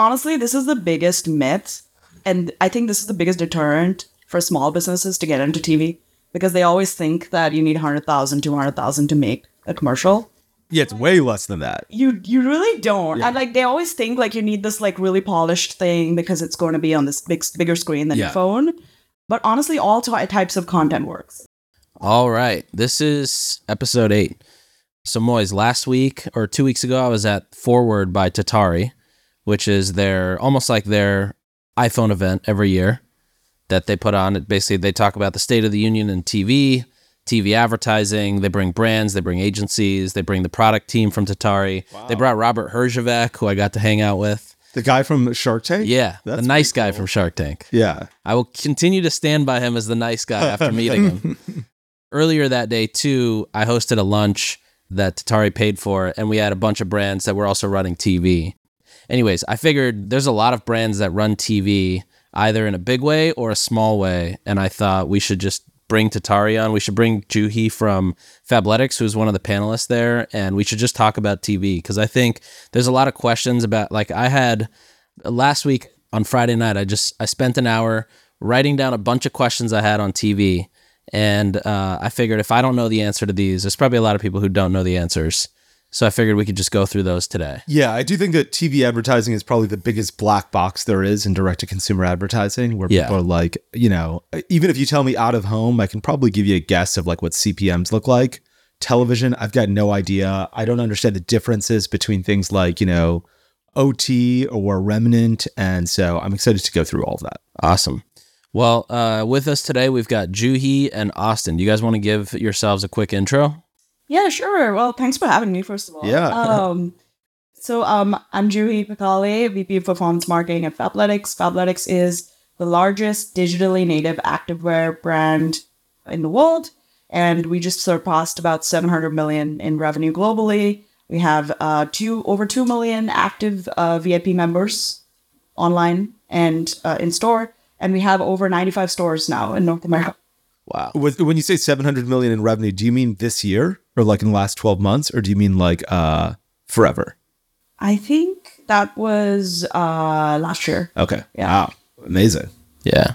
honestly, this is the biggest myth. And I think this is the biggest deterrent for small businesses to get into TV because they always think that you need 100,000, 200,000 to make a commercial. Yeah, it's way less than that. You you really don't. And like they always think like you need this like really polished thing because it's going to be on this big bigger screen than Yeah. your phone. But honestly, all ty- types of content works. All right. This is episode eight. So, Moiz, last week or two weeks ago, I was at Forward by Tatari, which is their almost like their iPhone event every year that they put on. It basically they talk about the state of the union in TV, TV advertising. They bring brands, they bring agencies, they bring the product team from Tatari. They brought Robert Herjavec, who I got to hang out with. The guy from Shark Tank? Yeah, That's the nice guy from Shark Tank. Yeah. I will continue to stand by him as the nice guy after meeting him. Earlier that day, too, I hosted a lunch that Tatari paid for, and we had a bunch of brands that were also running TV. Anyways, I figured there's a lot of brands that run TV either in a big way or a small way, and I thought we should just bring Tatari on. We should bring Juhi from Fabletics, who's one of the panelists there, and we should just talk about TV because I think there's a lot of questions about. Like I had last week on Friday night, I just I spent an hour writing down a bunch of questions I had on TV, and uh, I figured if I don't know the answer to these, there's probably a lot of people who don't know the answers. So I figured we could just go through those today. Yeah, I do think that TV advertising is probably the biggest black box there is in direct to consumer advertising, where Yeah. people are like, you know, even if you tell me out of home, I can probably give you a guess of like what CPMs look like. Television, I've got no idea. I don't understand the differences between things like, you know, OT or remnant. And so I'm excited to go through all of that. Awesome. Well, uh, with us today, we've got Juhi and Austin. Do you guys want to give yourselves a quick intro? Yeah, sure. Well, thanks for having me, first of all. Yeah. Um, so um, I'm Juhi Pikale, VP of Performance Marketing at Fabletics. Fabletics is the largest digitally native activewear brand in the world, and we just surpassed about 700 million in revenue globally. We have uh, two over two million active uh, VIP members online and uh, in store, and we have over 95 stores now in North America. Wow. With, when you say 700 million in revenue, do you mean this year or like in the last 12 months or do you mean like uh forever? I think that was uh, last year. Okay. Yeah. Wow. Amazing. Yeah.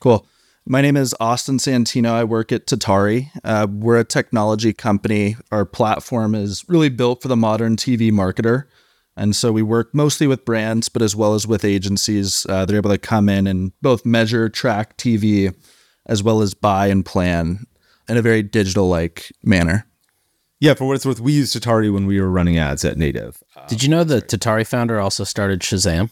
Cool. My name is Austin Santino. I work at Tatari. Uh, we're a technology company. Our platform is really built for the modern TV marketer. And so we work mostly with brands, but as well as with agencies. Uh, they're able to come in and both measure, track TV, as well as buy and plan in a very digital like manner. Yeah, for what it's worth, we used Tatari when we were running ads at Native. Did you know the Tatari founder also started Shazam?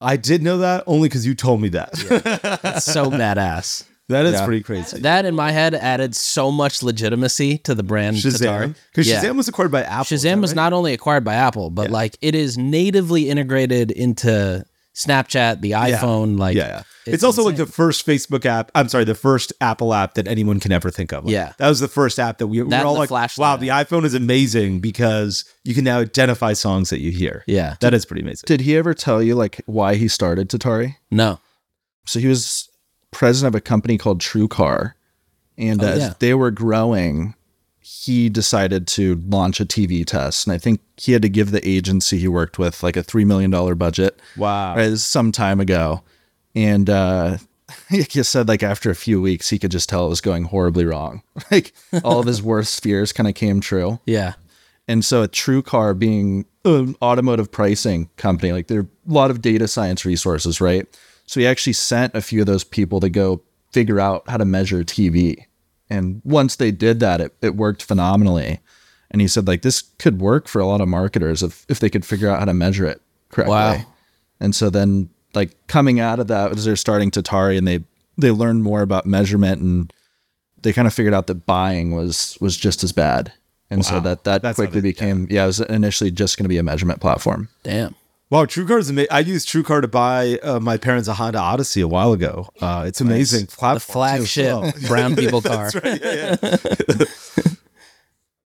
I did know that only because you told me that. That's so badass. that is Yeah. pretty crazy. That in my head added so much legitimacy to the brand Shazam. Because Yeah. Shazam was acquired by Apple. Shazam that was right? not only acquired by Apple, but like it is natively integrated into Snapchat, the iPhone. Like, yeah, yeah. It's, also like the first Facebook app. I'm sorry, the first Apple app that anyone can ever think of. Like, Yeah. that was the first app that we, we That were all like, flashlight "Wow, app. the iPhone is amazing because you can now identify songs that you hear." yeah. that is pretty amazing. Did he ever tell you like why he started Tatari? No. So he was president of a company called TrueCar, and Oh, as yeah. they were growing, he decided to launch a TV test. And I think he had to give the agency he worked with like a three million dollar budget Wow. right, some time ago, and uh, you said, like after a few weeks, he could just tell it was going horribly wrong. Like all of his worst fears kind of came true. Yeah. And so, a TrueCar being an automotive pricing company, like there are a lot of data science resources, right? So, he actually sent a few of those people to go figure out how to measure TV. And once they did that, it, it worked phenomenally. And he said, like, this could work for a lot of marketers if, if they could figure out how to measure it correctly. Wow. And so then, like, coming out of that, as they're starting Tatari and they, they learned more about measurement and they kind of figured out that buying was was just as bad. And so that that That's quickly they- became yeah. it was initially just going to be a measurement platform. Damn. Wow, TrueCar is amazing. I used TrueCar to buy uh, my parents a Honda Odyssey a while ago. Uh, it's amazing. The Platform, too, as flagship well. brown people car.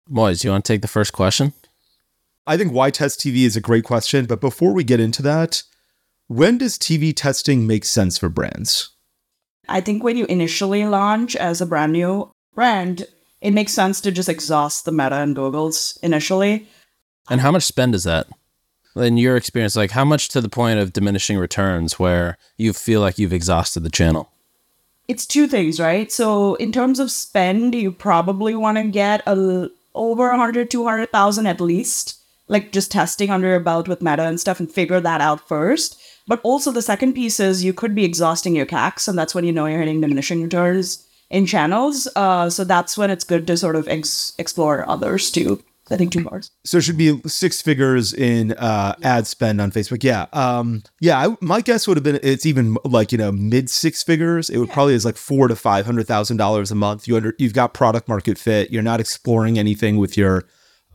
Moiz, you want to take the first question? I think why test TV is a great question, but before we get into that, when does TV testing make sense for brands? I think when you initially launch as a brand new brand, it makes sense to just exhaust the Meta and Google's initially. And how much spend is that? In your experience, like how much to the point of diminishing returns where you feel like you've exhausted the channel? it's two things, right? So in terms of spend, you probably want to get a over 100, 200,000 at least, like just testing under your belt with Meta and stuff and figure that out first. But also the second piece is you could be exhausting your CACs, and that's when you know you're hitting diminishing returns in channels. Uh, so that's when it's good to sort of ex- explore others too. I think two bars. So it should be six figures in uh, ad spend on Facebook. Yeah, um, yeah. I, my guess would have been it's even like you know mid six figures. It would probably is like four to five hundred thousand dollars a month. You under you've got product market fit. You're not exploring anything with your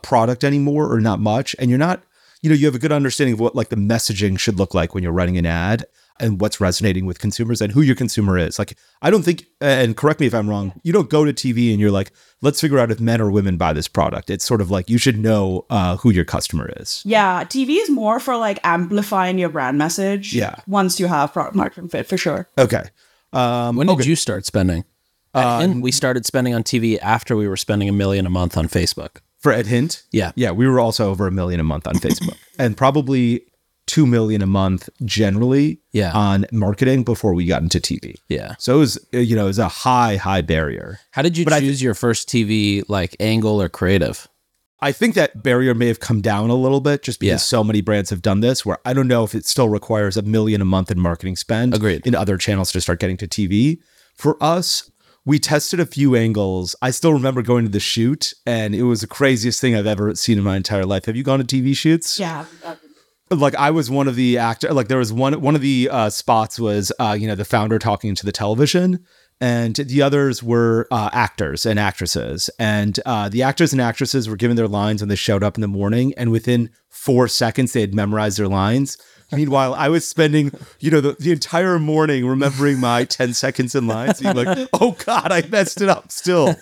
product anymore, or not much, and you're not. You know, you have a good understanding of what like the messaging should look like when you're running an ad and what's resonating with consumers and who your consumer is. Like, I don't think, and correct me if I'm wrong, you don't go to TV and you're like, let's figure out if men or women buy this product. It's sort of like you should know uh, who your customer is. Yeah, TV is more for like amplifying your brand message. Yeah. Once you have product market fit, for sure. Okay. Um, When did you start spending? and we started spending on TV after we were spending a million a month on Facebook. for Ed Hint, Yeah. yeah, we were also over a million a month on Facebook and probably two million a month generally Yeah. on marketing before we got into TV. Yeah. So it was, uh, you know, it was a high, high barrier. How did you But I- choose your first TV like angle or creative? I think that barrier may have come down a little bit just because Yeah. so many brands have done this where I don't know if it still requires a million a month in marketing spend Agreed. in other channels to start getting to TV. For us, we tested a few angles. I still remember going to the shoot and it was the craziest thing I've ever seen in my entire life. Have you gone to TV shoots? Yeah. Like I was one of the actor like there was one one of the uh, spots was uh, you know the founder talking to the television and the others were uh, actors and actresses. And uh, the actors and actresses were given their lines when they showed up in the morning and within four seconds they had memorized their lines. Meanwhile i was spending you know the, the entire morning remembering my 10 seconds in lines being like oh god i messed it up still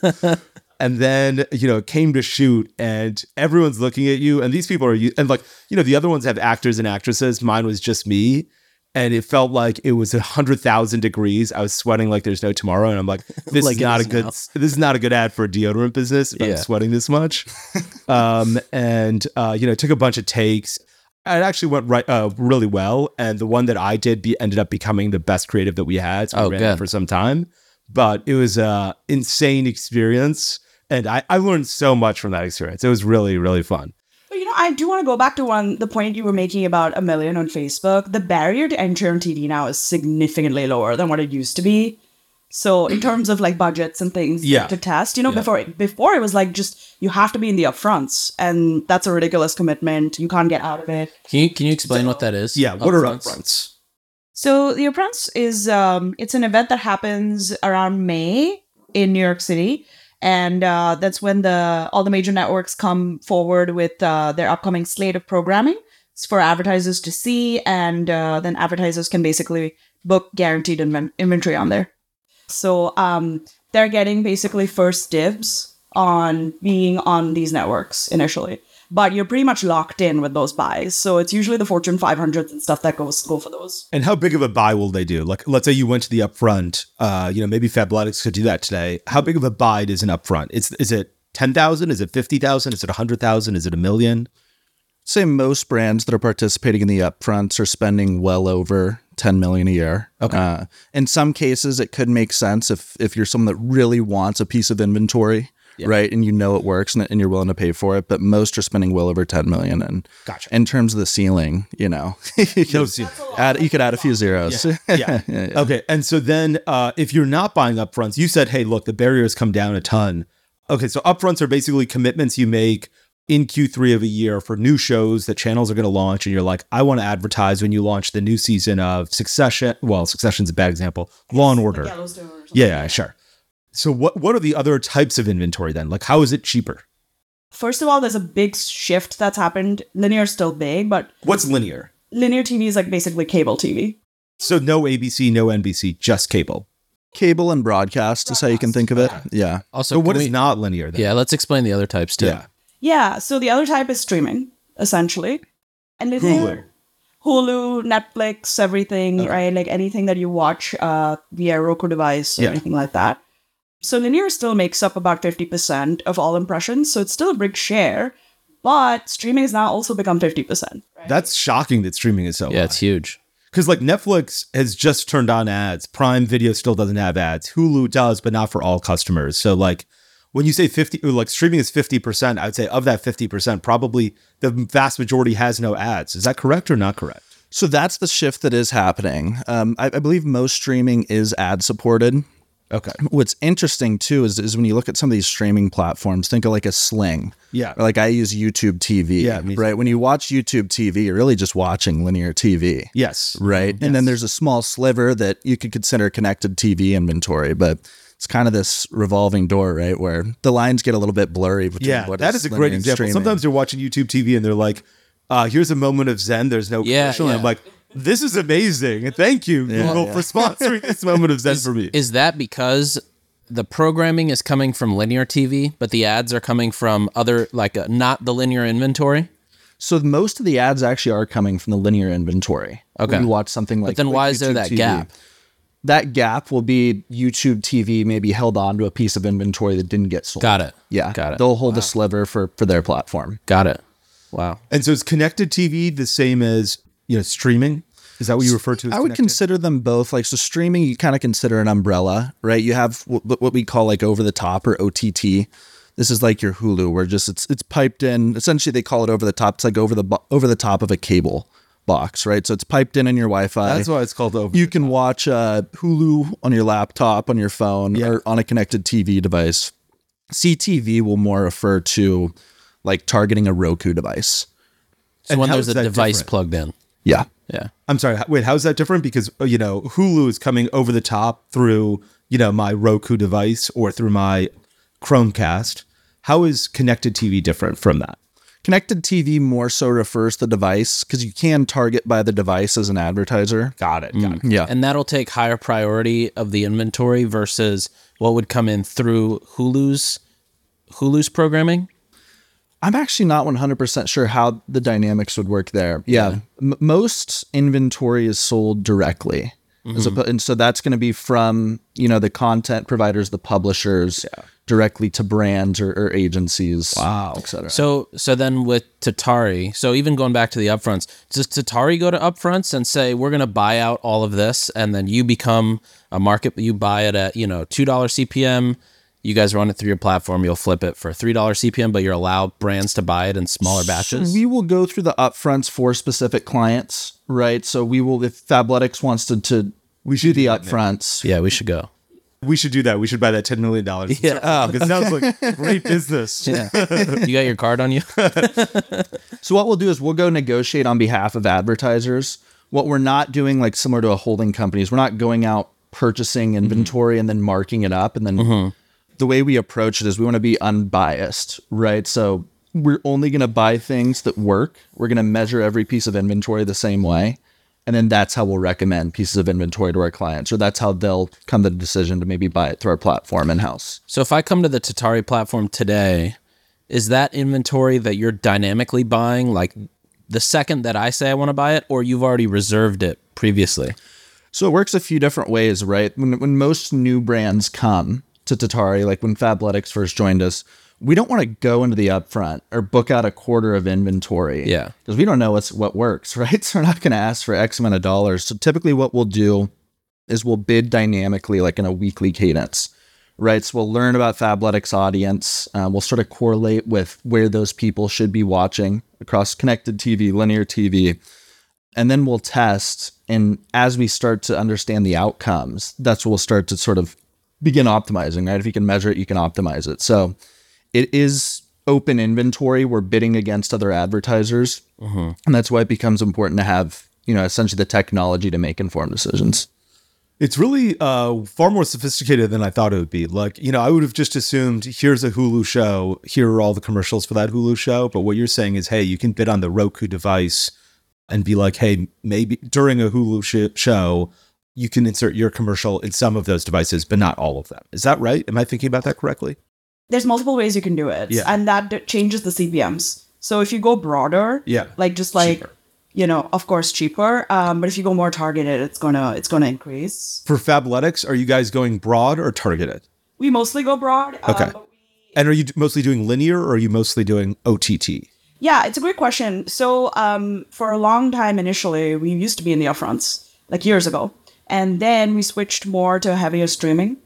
and then you know it came to shoot and everyone's looking at you and these people are and like you know the other ones have actors and actresses mine was just me and it felt like it was a hundred thousand degrees i was sweating like there's no tomorrow and i'm like this Like is not a is good now. this is not a good ad for a deodorant business if Yeah. i'm sweating this much um and uh you know took a bunch of takes it actually went right uh, really well and the one that i did be ended up becoming the best creative that we had so we Oh, ran good. for some time but it was a insane experience and I, I learned so much from that experience it was really really fun But you know, I do want to go back to one the point you were making about a million on Facebook. The barrier to entry on TV now is significantly lower than what it used to be. So in terms of like budgets and things Yeah. to test, you know, before before it was like just you have to be in the upfronts, and that's a ridiculous commitment. You can't get out of it. Can you can you explain what that is? yeah what are Upfronts? upfronts So the upfronts is um, it's an event that happens around May in New York City, and uh, that's when the all the major networks come forward with uh, their upcoming slate of programming for advertisers to see, and uh, then advertisers can basically book guaranteed inven- inventory on there. So um, they're getting basically first dibs on being on these networks initially. But you're pretty much locked in with those buys. So it's usually the Fortune 500s and stuff that goes go for those. and how big of a buy will they do like let's say you went to the upfront uh you know maybe fabletics could do that today how big of a buy is an upfront it's is it 10000 is it 50000 is it a 100000 is it a million say most brands that are participating in the upfronts are spending well over 10 million a year. Okay. Uh, in some cases, it could make sense if if you're someone that really wants a piece of inventory, right, and you know it works and, and you're willing to pay for it. But most are spending well over 10 million. And Gotcha. in terms of the ceiling, you know, you could add you could add a few zeros. yeah. Okay. And so then uh, if you're not buying upfronts, you said, hey, look, the barriers come down a ton. Okay. So upfronts are basically commitments you make in Q3 of a year for new shows that channels are going to launch. And you're like, I want to advertise when you launch the new season of Succession. Well, Succession's a bad example. Law and Order. Yellowstone. Yeah, yeah, sure. So what what are the other types of inventory then? Like how is it cheaper? First of all, there's a big shift that's happened. Linear is still big, but What's linear? linear TV is like basically cable TV. So no ABC, no NBC, just cable. Cable and broadcast is how you can think of it. Yeah. Also, So what can is we- not linear then? Yeah, let's explain the other types too. Yeah. Yeah, so the other type is streaming, essentially. And linear, Hulu, Netflix, everything, right? Like anything that you watch uh, via Roku device or Yeah. anything like that. So linear still makes up about 50% of all impressions, so it's still a big share. But streaming has now also become 50%. Right? That's shocking that streaming is so Yeah, high. it's huge. Because like Netflix has just turned on ads. Prime Video still doesn't have ads. Hulu does, but not for all customers. So like when you say 50 like streaming is 50%, I would say of that 50%, probably the vast majority has no ads. Is that correct or not correct? So that's the shift that is happening. Um, I, I believe most streaming is ad supported. Okay. What's interesting too is, is when you look at some of these streaming platforms, think of like a Sling. Yeah. Or like I use YouTube TV. Yeah, me too. Right. When you watch YouTube TV, you're really just watching linear TV. Yes. Right. And then there's a small sliver that you could consider connected TV inventory, but it's kind of this revolving door, right? Where the lines get a little bit blurry between Yeah, what that is a great and example. streaming. Sometimes you're watching YouTube TV and they're like, uh, here's a moment of Zen. There's no Yeah, commercial. And I'm like, this is amazing. Thank you, Google, yeah. for sponsoring this moment of Zen for me. Is that because the programming is coming from linear TV, but the ads are coming from other like uh, not the linear inventory? So most of the ads actually are coming from the linear inventory. Okay. You watch something like But then like why is there that TV. gap? That gap will be YouTube TV maybe held on to a piece of inventory that didn't get sold. Got it. Yeah. Got it. They'll hold a sliver for for their platform. Got it. Wow. And so is connected TV the same as you know streaming? Is that what you refer to as I would connected? consider them both like so streaming you kind of consider an umbrella, right? You have what, what we call like over the top or OTT. This is like your Hulu where just it's it's piped in. Essentially they call it over the top. It's like over the bo- over the top of a cable box, right? So it's piped in in your Wi-Fi. That's why it's called over. you can watch uh, Hulu on your laptop, on your phone, or on a connected TV device. CTV will more refer to like targeting a Roku device. So And when there's a device different? plugged in. Yeah. Yeah. I'm sorry. Wait, how is that different? Because uh, you know Hulu is coming over the top through you know my Roku device or through my Chromecast. How is connected TV different from that? Connected TV more so refers to the device because you can target by the device as an advertiser. Got it. Got it. Yeah. And that'll take higher priority of the inventory versus what would come in through Hulu's Hulu's programming. I'm actually not 100% sure how the dynamics would work there. Yeah. M- most inventory is sold directly. As mm-hmm. oppo- and so that's going to be from, you know, the content providers, the publishers, directly to brands or, or agencies. Wow. Et cetera. So so then with Tatari, so even going back to the upfronts, does Tatari go to upfronts and say we're going to buy out all of this, and then you become a market, you buy it at you know two dollar CPM, you guys run it through your platform, you'll flip it for three dollar CPM, but you're allowed brands to buy it in smaller batches. We will go through the upfronts for specific clients, right? So we will, if Fabletics wants to, to we should do the upfronts. yeah, we should go. We should do that. We should buy that ten million dollars. Yeah. it oh, sounds like great business. Yeah, you got your card on you. So what we'll do is we'll go negotiate on behalf of advertisers. What we're not doing, like similar to a holding company, is we're not going out purchasing mm-hmm. inventory and then marking it up. And then mm-hmm. The way we approach it is we want to be unbiased, right? So we're only going to buy things that work. We're going to measure every piece of inventory the same way. And then that's how we'll recommend pieces of inventory to our clients, or that's how they'll come to the decision to maybe buy it through our platform in house. So if I come to the Tatari platform today, is that inventory that you're dynamically buying like the second that I say I want to buy it, or you've already reserved it previously? So it works a few different ways, right? When, when most new brands come to Tatari, like when Fabletics first joined us, we don't want to go into the upfront or book out a quarter of inventory. Yeah. Because we don't know what's what works, right? So we're not going to ask for X amount of dollars. So typically what we'll do is we'll bid dynamically, like in a weekly cadence, right? So we'll learn about Fabletics audience. Uh, we'll sort of correlate with where those people should be watching across connected TV, linear TV and then we'll test and as we start to understand the outcomes that's what we'll start to sort of begin optimizing right? If you can measure it you can optimize it. So it is open inventory. We're bidding against other advertisers. And that's why it becomes important to have you know essentially the technology to make informed decisions. It's really uh, far more sophisticated than I thought it would be. Like, you know, I would have just assumed here's a Hulu show, here are all the commercials for that Hulu show. But what you're saying is, hey, you can bid on the Roku device and be like, hey, maybe during a Hulu sh- show, you can insert your commercial in some of those devices, but not all of them. Is that right? Am I thinking about that correctly? There's multiple ways you can do it. Yeah. And that changes the CPMs. So if you go broader, Yeah. like just like Cheaper. you know, of course cheaper. Um, but if you go more targeted, it's gonna it's gonna increase. For Fabletics, are you guys going broad or targeted? We mostly go broad. uh, Okay. we- And are you d- mostly doing linear or are you mostly doing OTT? Yeah, it's a great question. So, um, for a long time, initially, we used to be in the upfronts, like years ago, and then we switched more to heavier streaming.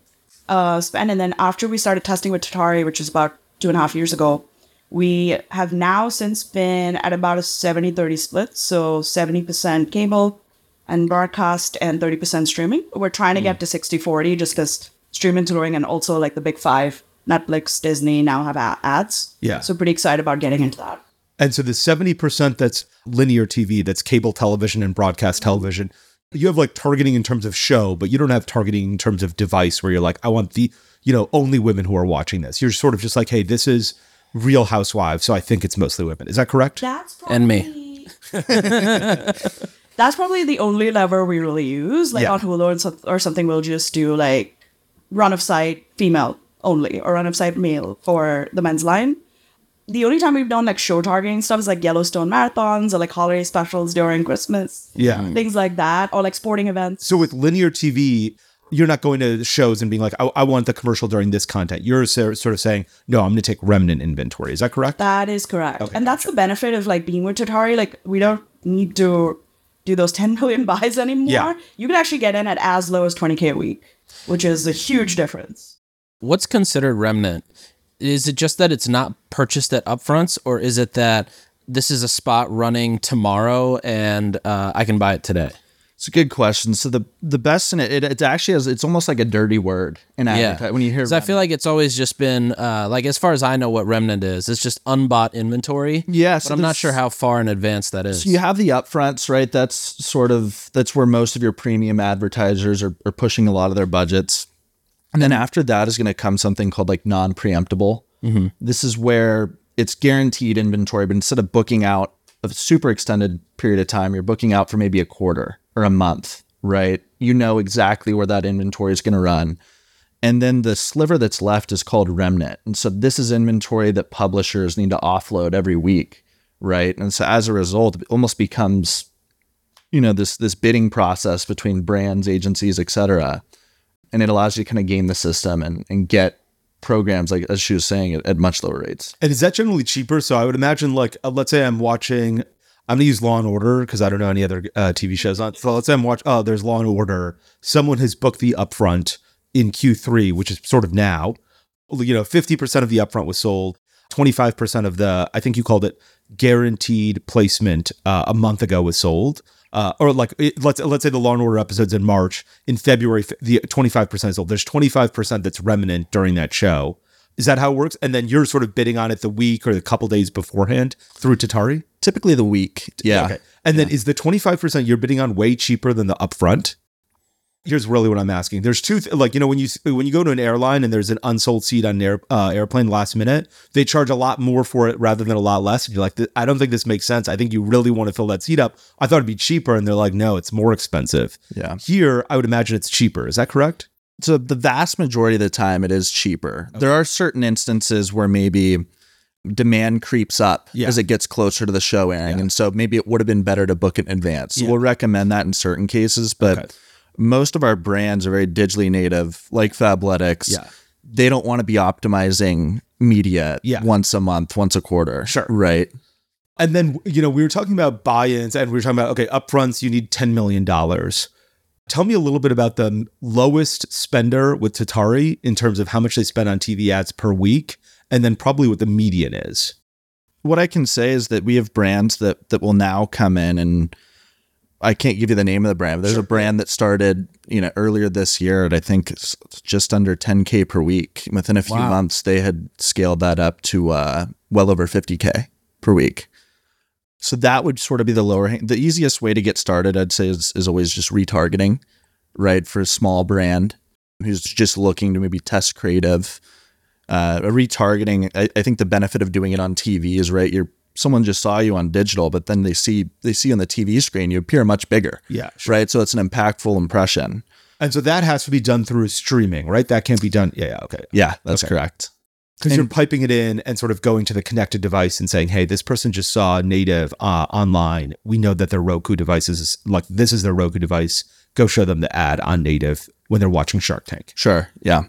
Uh, spend, and then after we started testing with Tatari, which is about two and a half years ago, we have now since been at about a 70-30 split. So 70% cable and broadcast and 30% streaming. We're trying to get to 60-40 just because streaming's growing and also like the big five, Netflix, Disney now have a- ads. Yeah. So pretty excited about getting into that. And so the 70% that's linear TV, that's cable television and broadcast television, you have like targeting in terms of show, but you don't have targeting in terms of device where you're like, I want the, you know, only women who are watching this. You're sort of just like, hey, this is Real Housewives, so I think it's mostly women. Is that correct? That's And me. That's probably the only lever we really use. Like Yeah. on Hulu or, so- or something, we'll just do like run of site female only or run of site male for the men's line. The only time we've done like show targeting stuff is like Yellowstone marathons or like holiday specials during Christmas. Yeah. Things like that, or like sporting events. So with linear TV, you're not going to shows and being like, I, I want the commercial during this content. You're so- sort of saying, no, I'm going to take remnant inventory. Is that correct? That is correct. and that's the benefit of like being with Tatari. Like we don't need to do those 10 million buys anymore. Yeah. You can actually get in at as low as 20K a week, which is a huge difference. What's considered remnant? Is it just that it's not purchased at upfronts, or is it that this is a spot running tomorrow and uh, I can buy it today? It's a good question. So the the best in it, it it's actually has it's almost like a dirty word in Yeah, advertising. When you hear, because I feel like it's always just been uh, like as far as I know, what remnant is, it's just unbought inventory. Yeah, but I'm not sure how far in advance that is. So you have the upfronts, right? That's sort of that's where most of your premium advertisers are, are pushing a lot of their budgets. And then after that is going to come something called like non-preemptible. Mm-hmm. This is where it's guaranteed inventory, but instead of booking out a super extended period of time, you're booking out for maybe a quarter or a month, right? You know exactly where that inventory is going to run. And then the sliver that's left is called remnant. And so this is inventory that publishers need to offload every week, right? And so as a result, it almost becomes, you know, this this bidding process between brands, agencies, et cetera. And it allows you to kind of game the system and, and get programs like as she was saying at, at much lower rates. And is that generally cheaper? So I would imagine, like, uh, let's say I'm watching, I'm gonna use Law and Order because I don't know any other uh, TV shows on. So let's say I'm watching. Oh, there's Law and Order. Someone has booked the upfront in Q3, which is sort of now. You know, 50% of the upfront was sold. 25% of the, I think you called it guaranteed placement uh, a month ago was sold. Uh, or like it, let's let's say the Law and Order episodes in March in February the 25% is sold. There's 25% that's remnant during that show. Is that how it works? And then you're sort of bidding on it the week or the couple days beforehand through Tatari? Typically the week. Yeah. Okay. And then is the 25% you're bidding on way cheaper than the upfront? Here's really what I'm asking. There's two, th- like, you know, when you when you go to an airline and there's an unsold seat on an air, uh, airplane last minute, they charge a lot more for it rather than a lot less. And you're like, I don't think this makes sense. I think you really want to fill that seat up. I thought it'd be cheaper. And they're like, no, it's more expensive. Yeah. Here, I would imagine it's cheaper. Is that correct? So the vast majority of the time it is cheaper. There are certain instances where maybe demand creeps up Yeah. as it gets closer to the show airing. And so maybe it would have been better to book it in advance. Yeah. We'll recommend that in certain cases, but Okay. Most of our brands are very digitally native, like Fabletics. Yeah. They don't want to be optimizing media Yeah. once a month, once a quarter. Sure. Right. And then, you know, we were talking about buy ins and we were talking about, okay, upfronts, you need $10 million. Tell me a little bit about the lowest spender with Tatari in terms of how much they spend on TV ads per week, and then probably what the median is. what I can say is that we have brands that that will now come in and I can't give you the name of the brand. But there's a brand that started, you know, earlier this year at I think just under 10k per week. Within a few Wow. months, they had scaled that up to uh, well over 50k per week. So that would sort of be the lower. hang- The easiest way to get started, I'd say, is, is always just retargeting, right? For a small brand who's just looking to maybe test creative uh, a retargeting I, I think the benefit of doing it on tv is right you're someone just saw you on digital but then they see they see on the tv screen you appear much bigger Yeah, right so it's an impactful impression And so that has to be done through streaming, right? That can't be done. Yeah, yeah, okay. yeah that's Okay. correct Because you're piping it in and sort of going to the connected device and saying, hey, this person just saw native uh, online. We know that their Roku device is like, this is their Roku device. Go show them the ad on native when they're watching Shark Tank. sure yeah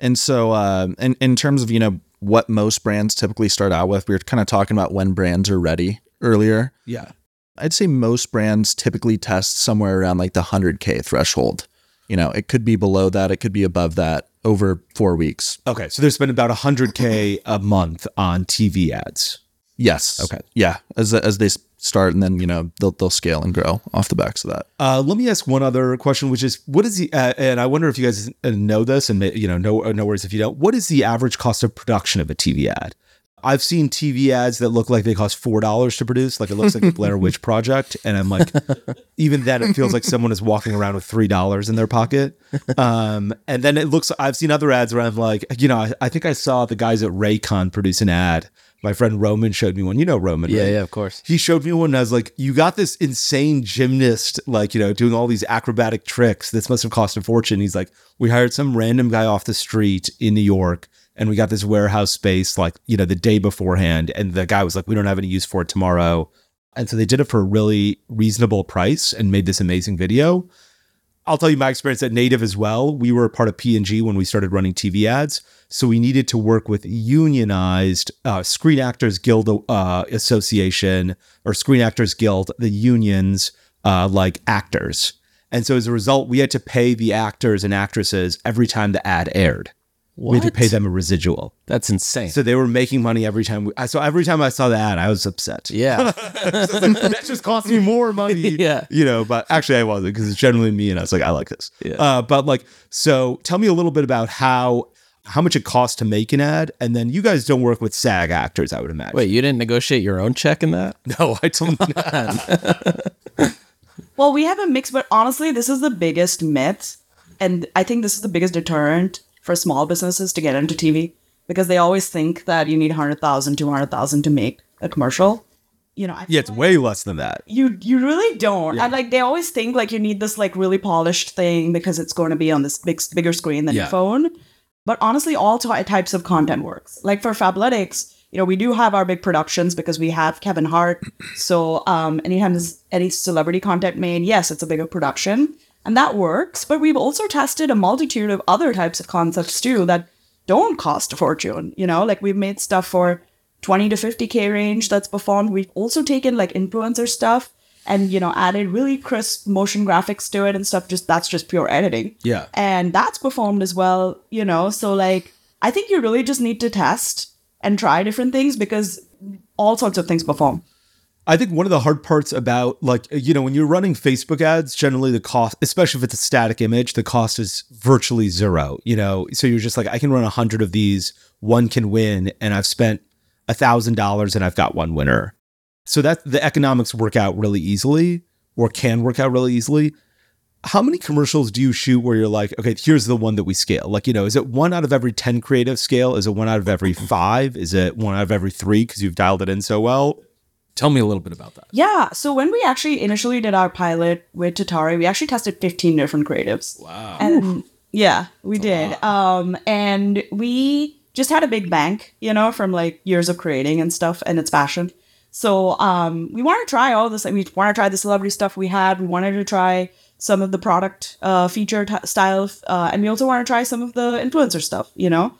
and so uh, in, in terms of you know what most brands typically start out with. We were kind of talking about when brands are ready earlier. Yeah. I'd say most brands typically test somewhere around like the 100K threshold. You know, it could be below that, it could be above that over four weeks. Okay. So there's been about 100K a month on TV ads. Yes. Okay. Yeah. As, as they start and then, you know, they'll, they'll scale and grow off the backs of that. Uh, let me ask one other question, which is what is the, uh, and I wonder if you guys uh, know this and, you know, no, no worries if you don't. What is the average cost of production of a TV ad? I've seen TV ads that look like they cost four dollars to produce, like it looks like a Blair Witch Project, and I'm like, even then, it feels like someone is walking around with three dollars in their pocket. Um, and then it looks. I've seen other ads where I'm like, you know, I, I think I saw the guys at Raycon produce an ad. My friend Roman showed me one. You know Roman, Yeah, right? yeah, of course. He showed me one and I was like, you got this insane gymnast, like, you know, doing all these acrobatic tricks. This must have cost a fortune. He's like, we hired some random guy off the street in New York and we got this warehouse space, like, you know, the day beforehand. And the guy was like, we don't have any use for it tomorrow. And so they did it for a really reasonable price and made this amazing video. I'll tell you my experience at Native as well. We were a part of P&G when we started running TV ads. So we needed to work with unionized uh, Screen Actors Guild uh, Association or Screen Actors Guild, the unions uh, like actors. And so as a result, we had to pay the actors and actresses every time the ad aired. We had to pay them a residual. That's insane. So they were making money every time. We, so every time I saw the ad, I was upset. yeah. It's like, that just cost me more money. Yeah. You know, but actually I wasn't because it's generally me and I was like, I like this. Yeah. Uh, but like, so tell me a little bit about how how much it costs to make an ad. And then you guys don't work with SAG actors, I would imagine. Wait, you didn't negotiate your own check in that? No, I told them Well, we have a mix, but honestly, this is the biggest myth. And I think this is the biggest deterrent for small businesses to get into TV because they always think that you need 100,000, 200,000 to make a commercial. You know, I Yeah, it's way less than that. you you really don't. And like they always think like you need this like really polished thing because it's going to be on this big bigger screen than Yeah. your phone. But honestly, all ty- types of content works. Like for Fabletics, you know, we do have our big productions because we have Kevin Hart. So um, anytime there's any celebrity content made, yes, it's a bigger production, and that works. But we've also tested a multitude of other types of concepts too that don't cost a fortune. You know, like we've made stuff for 20 to 50k range that's performed. We've also taken like influencer stuff and you know added really crisp motion graphics to it and stuff. Just that's just pure editing. Yeah. And that's performed as well, you know. So like I think you really just need to test and try different things because all sorts of things perform. I think one of the hard parts about like you know when you're running Facebook ads, generally the cost, especially if it's a static image, the cost is virtually zero. You know, so you're just like I can run a hundred of these, one can win, and I've spent a thousand dollars and I've got one winner. So that the economics work out really easily, or can work out really easily. How many commercials do you shoot where you're like, okay, here's the one that we scale? Like, you know, is it one out of every 10 creative scale? Is it one out of every five? Is it one out of every three because you've dialed it in so well? Tell me a little bit about that. Yeah. So when we actually initially did our pilot with Tatari, we actually tested 15 different creatives. Wow. And yeah, we did. Um, and we just had a big bank, you know, from like years of creating and stuff and its passion. So um, we wanted to try all this. We wanted to try the celebrity stuff we had. We wanted to try some of the product uh, feature t- style, uh, and we also wanted to try some of the influencer stuff, you know.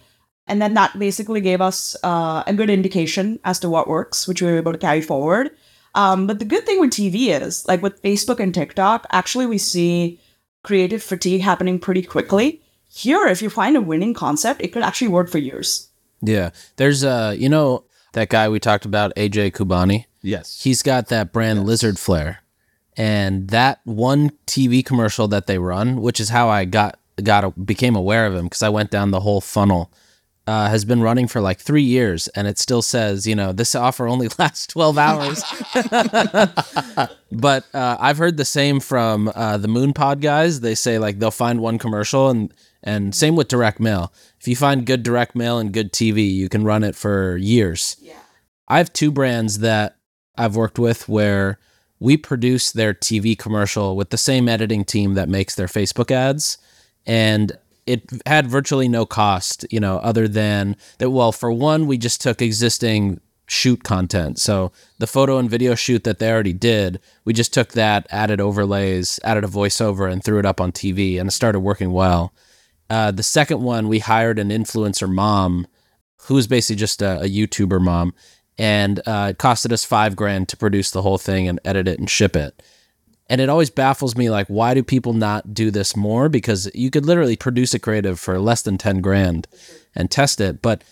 And then that basically gave us uh, a good indication as to what works, which we were able to carry forward. Um, but the good thing with TV is, like with Facebook and TikTok, actually we see creative fatigue happening pretty quickly. Here, if you find a winning concept, it could actually work for years. Yeah. There's uh you know that guy we talked about, AJ Khubani? Yes. He's got that brand Lizard Flare. And that one TV commercial that they run, which is how I got got became aware of him because I went down the whole funnel. Uh, has been running for like three years, and it still says, you know, this offer only lasts twelve hours. but uh, I've heard the same from uh, the Moon Pod guys. They say like they'll find one commercial, and and same with direct mail. If you find good direct mail and good TV, you can run it for years. Yeah. I have two brands that I've worked with where we produce their TV commercial with the same editing team that makes their Facebook ads. And it had virtually no cost, you know, other than that. Well, for one, we just took existing shoot content. So the photo and video shoot that they already did, we just took that, added overlays, added a voiceover, and threw it up on TV, and it started working well. Uh, the second one, we hired an influencer mom who was basically just a, a YouTuber mom, and uh, it costed us five grand to produce the whole thing and edit it and ship it. And it always baffles me, like, why do people not do this more? Because you could literally produce a creative for less than ten grand and test it, but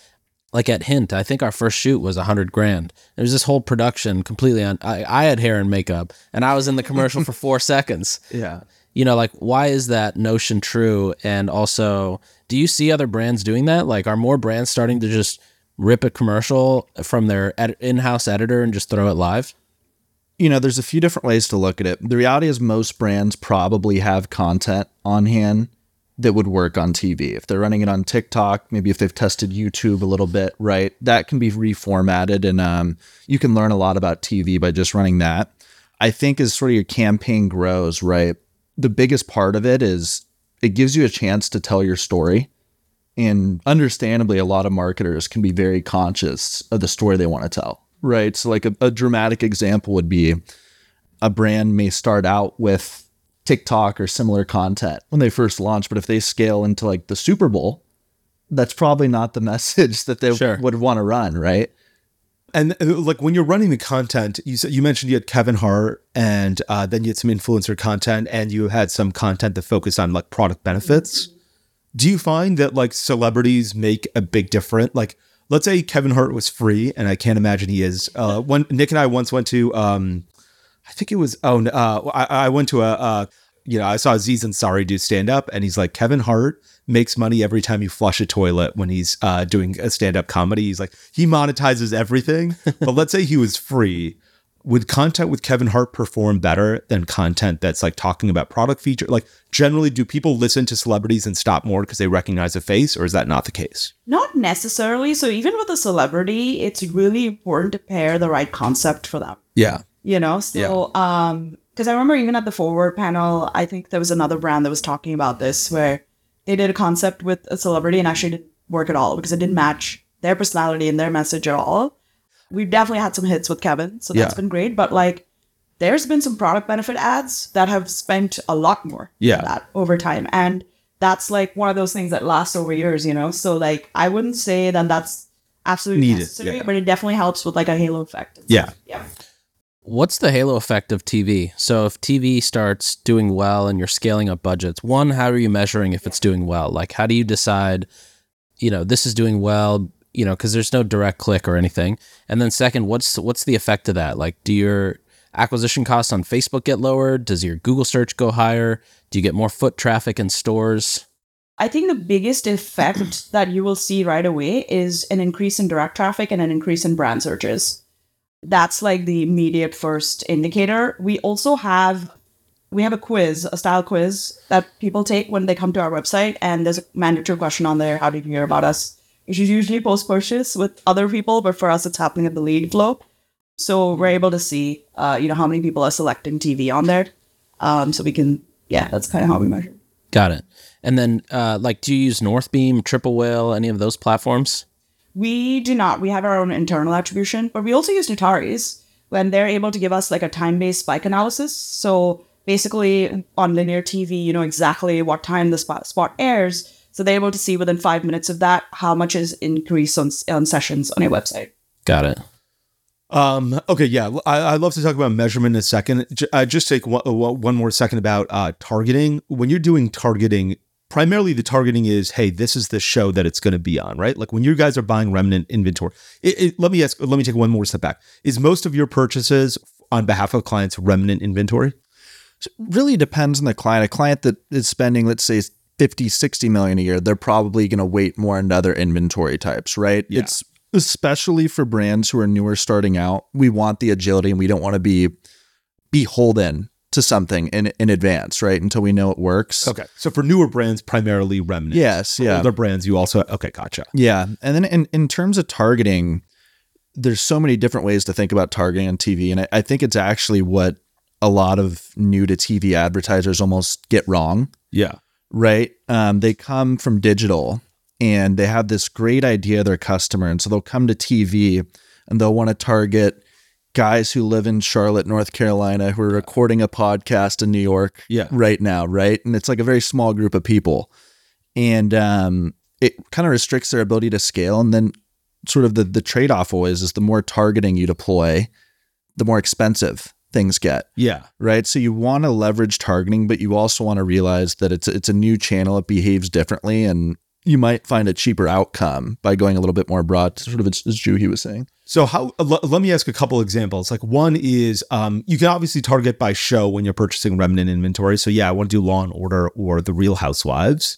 like at Hint, I think our first shoot was a hundred grand. It was this whole production completely on. I, I had hair and makeup, and I was in the commercial for four seconds. Yeah. You know, like why is that notion true? And also, do you see other brands doing that? Like, are more brands starting to just rip a commercial from their ed- in-house editor and just throw it live? You know, there's a few different ways to look at it. The reality is most brands probably have content on hand that would work on TV. If they're running it on TikTok, maybe if they've tested YouTube a little bit, right? That can be reformatted and um, you can learn a lot about TV by just running that. I think as sort of your campaign grows, right? The biggest part of it is it gives you a chance to tell your story. And understandably, a lot of marketers can be very conscious of the story they want to tell, right? So, like a, a dramatic example would be a brand may start out with TikTok or similar content when they first launch, but if they scale into like the Super Bowl, that's probably not the message that they Sure. would want to run, right? And uh, like when you're running the content, you said you mentioned you had Kevin Hart, and uh, then you had some influencer content, and you had some content that focused on like product benefits. Do you find that like celebrities make a big difference? Like, let's say Kevin Hart was free, and I can't imagine he is. Uh, when Nik and I once went to, um, I think it was oh, uh, I, I went to a, uh, you know, I saw Aziz Ansari do stand up, and he's like Kevin Hart makes money every time you flush a toilet when he's uh, doing a stand up comedy. He's like he monetizes everything. but let's say he was free. Would content with Kevin Hart perform better than content that's like talking about product feature? Like generally, do people listen to celebrities and stop more because they recognize a face, or is that not the case? Not necessarily. So even with a celebrity, it's really important to pair the right concept for them. Yeah. You know, so um, because I remember even at the forward panel, I think there was another brand that was talking about this where they did a concept with a celebrity and actually didn't work at all because it didn't match their personality and their message at all. We've definitely had some hits with Kevin, so that's Yeah. been great. But like, there's been some product benefit ads that have spent a lot more Yeah. than that over time, and that's like one of those things that lasts over years, you know. So like, I wouldn't say that that's absolutely Needed, necessary, yeah. but it definitely helps with like a halo effect. Yeah. stuff. yeah. What's the halo effect of TV? So if TV starts doing well and you're scaling up budgets, one, how are you measuring if it's doing well? Like how do you decide, you know, this is doing well, you know, because there's no direct click or anything. And then second, what's what's the effect of that? Like do your acquisition costs on Facebook get lowered? Does your Google search go higher? Do you get more foot traffic in stores? I think the biggest effect that you will see right away is an increase in direct traffic and an increase in brand searches. That's like the immediate first indicator. We also have we have a quiz, a style quiz that people take when they come to our website, and there's a mandatory question on there. How did you hear about us? Usually post purchase with other people, but for us, it's happening at the lead flow. So we're able to see, uh, you know, how many people are selecting TV on there. Um, so we can, yeah, that's kind of how we measure. Got it. And then uh, like do you use Northbeam, Triple Whale, any of those platforms? We do not. We have our own internal attribution, but we also use Tatari's when they're able to give us like a time-based spike analysis. So basically, on linear TV, you know exactly what time the spot, spot airs. So they're able to see within five minutes of that how much is increase on, on sessions on your website. Got it. Um, okay, yeah, I, I'd love to talk about measurement in a second. J- uh, just take one, one more second about uh, targeting. When you're doing targeting, primarily the targeting is, hey, this is the show that it's going to be on, right? Like when you guys are buying remnant inventory. It, it, let me ask. Let me take one more step back. Is most of your purchases on behalf of clients remnant inventory? really depends on the client. A client that is spending, let's say, 50, 60 million a year, they're probably going to weight more into other inventory types, right? Yeah. It's especially for brands who are newer starting out. We want the agility and we don't want to be beholden to something in, in advance, right? Until we know it works. Okay, so for newer brands, primarily remnant. Yes. For Yeah. Older brands, you also okay, gotcha. Yeah. And then in, in terms of targeting, there's so many different ways to think about targeting on TV. And I, I think it's actually what a lot of new to TV advertisers almost get wrong. Yeah, right? Um, they come from digital and they have this great idea of their customer. And so they'll come to TV and they'll want to target guys who live in Charlotte, North Carolina, who are recording a podcast in New York Yeah. right now, right? And it's like a very small group of people. And um, it kind of restricts their ability to scale. And then sort of the the trade off always is the more targeting you deploy, the more expensive things get. Yeah. Right. So you want to leverage targeting, but you also want to realize that it's it's a new channel. It behaves differently, and you might find a cheaper outcome by going a little bit more broad. Sort of as, Juhi was saying. So how? let me ask a couple examples. Like one is, um, you can obviously target by show when you're purchasing remnant inventory. So yeah, I want to do Law and Order or The Real Housewives.